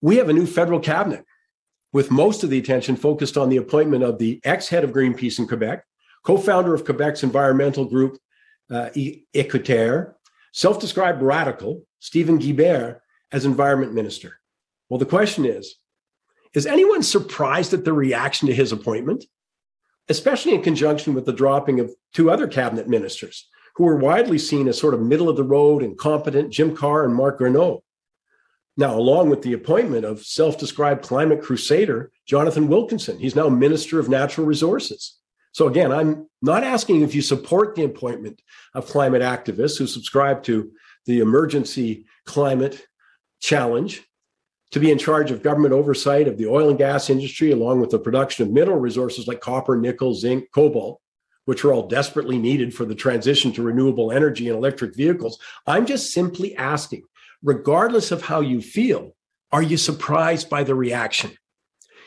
we have a new federal cabinet with most of the attention focused on the appointment of the ex head of Greenpeace in Quebec, co founder of Quebec's environmental group, uh, self described radical, Steven Guilbeault, as environment minister. Well, the question is Is anyone surprised at the reaction to his appointment? Especially in conjunction with the dropping of two other cabinet ministers who were widely seen as sort of middle of the road and competent Jim Carr and Marc Garneau. Now, along with the appointment of self described climate crusader Jonathan Wilkinson, he's now Minister of Natural Resources. So, again, I'm not asking if you support the appointment of climate activists who subscribe to the emergency climate challenge to be in charge of government oversight of the oil and gas industry, along with the production of mineral resources like copper, nickel, zinc, cobalt, which are all desperately needed for the transition to renewable energy and electric vehicles. I'm just simply asking regardless of how you feel, are you surprised by the reaction?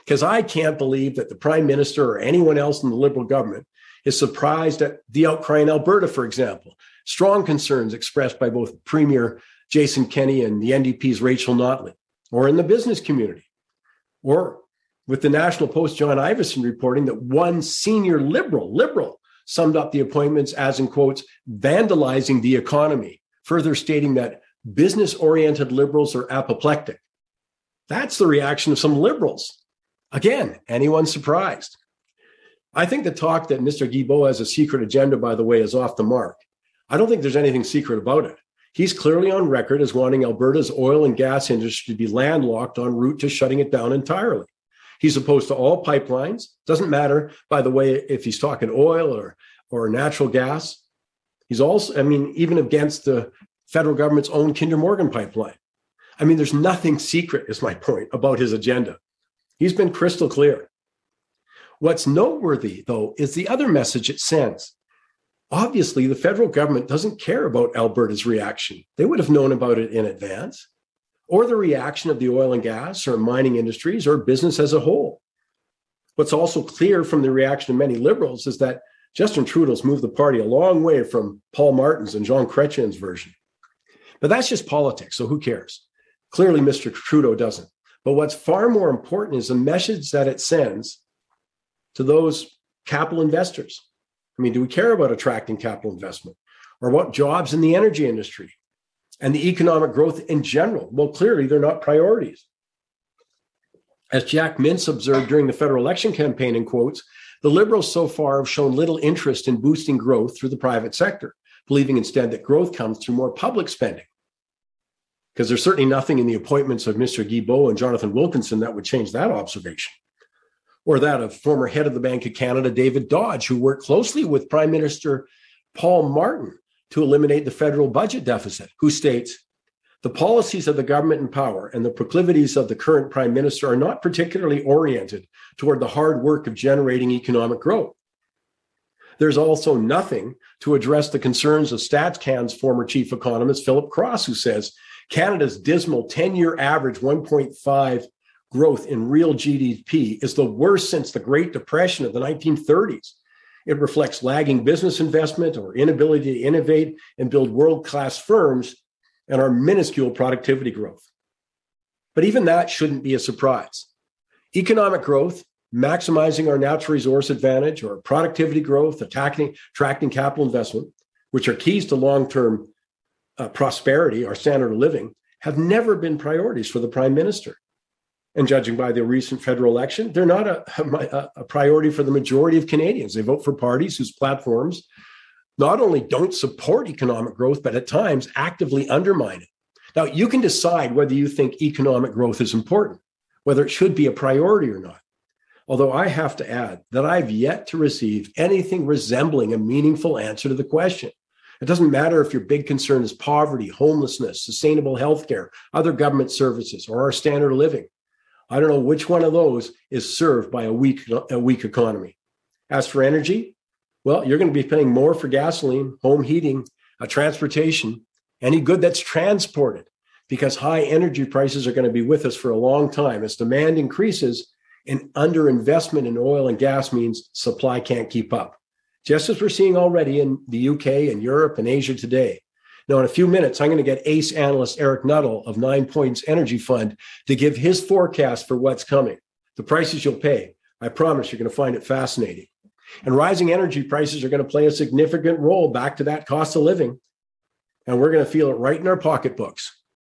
Because I can't believe that the prime minister or anyone else in the liberal government is surprised at the outcry in Alberta, for example. Strong concerns expressed by both Premier Jason Kenney and the NDP's Rachel Notley, or in the business community, or with the National Post John Ivison reporting that one senior liberal, liberal, summed up the appointments as, in quotes, vandalizing the economy, further stating that business oriented liberals are apoplectic. That's the reaction of some liberals. Again, anyone surprised? I think the talk that Mr. Guilbeault has a secret agenda, by the way, is off the mark. I don't think there's anything secret about it. He's clearly on record as wanting Alberta's oil and gas industry to be landlocked en route to shutting it down entirely. He's opposed to all pipelines. Doesn't matter, by the way, if he's talking oil or, or natural gas. He's also, I mean, even against the federal government's own Kinder Morgan pipeline. I mean, there's nothing secret, is my point, about his agenda. He's been crystal clear. What's noteworthy, though, is the other message it sends. Obviously, the federal government doesn't care about Alberta's reaction. They would have known about it in advance, or the reaction of the oil and gas or mining industries or business as a whole. What's also clear from the reaction of many liberals is that Justin Trudeau's moved the party a long way from Paul Martin's and Jean Chrétien's version. But that's just politics, so who cares? Clearly, Mr. Trudeau doesn't. But what's far more important is the message that it sends to those capital investors. I mean, do we care about attracting capital investment or what jobs in the energy industry and the economic growth in general? Well, clearly, they're not priorities. As Jack Mintz observed during the federal election campaign, in quotes, the Liberals so far have shown little interest in boosting growth through the private sector, believing instead that growth comes through more public spending because there's certainly nothing in the appointments of Mr. Guilbeault and Jonathan Wilkinson that would change that observation. Or that of former head of the Bank of Canada, David Dodge, who worked closely with Prime Minister Paul Martin to eliminate the federal budget deficit, who states, the policies of the government in power and the proclivities of the current prime minister are not particularly oriented toward the hard work of generating economic growth. There's also nothing to address the concerns of StatsCan's former chief economist, Philip Cross, who says Canada's dismal 10 year average 1.5 growth in real GDP is the worst since the Great Depression of the 1930s. It reflects lagging business investment or inability to innovate and build world class firms and our minuscule productivity growth. But even that shouldn't be a surprise. Economic growth, maximizing our natural resource advantage, or productivity growth, attracting capital investment, which are keys to long term uh, prosperity, our standard of living, have never been priorities for the prime minister. And judging by the recent federal election, they're not a, a, a priority for the majority of Canadians. They vote for parties whose platforms not only don't support economic growth, but at times actively undermine it. Now, you can decide whether you think economic growth is important, whether it should be a priority or not. Although I have to add that I've yet to receive anything resembling a meaningful answer to the question it doesn't matter if your big concern is poverty, homelessness, sustainable healthcare, other government services, or our standard of living. I don't know which one of those is served by a weak, a weak economy. As for energy, well, you're going to be paying more for gasoline, home heating, uh, transportation, any good that's transported, because high energy prices are going to be with us for a long time. As demand increases and underinvestment in oil and gas means supply can't keep up just as we're seeing already in the UK and Europe and Asia today. Now, in a few minutes, I'm going to get ACE analyst Eric Nuttall of Nine Points Energy Fund to give his forecast for what's coming, the prices you'll pay. I promise you're going to find it fascinating. And rising energy prices are going to play a significant role back to that cost of living. And we're going to feel it right in our pocketbooks.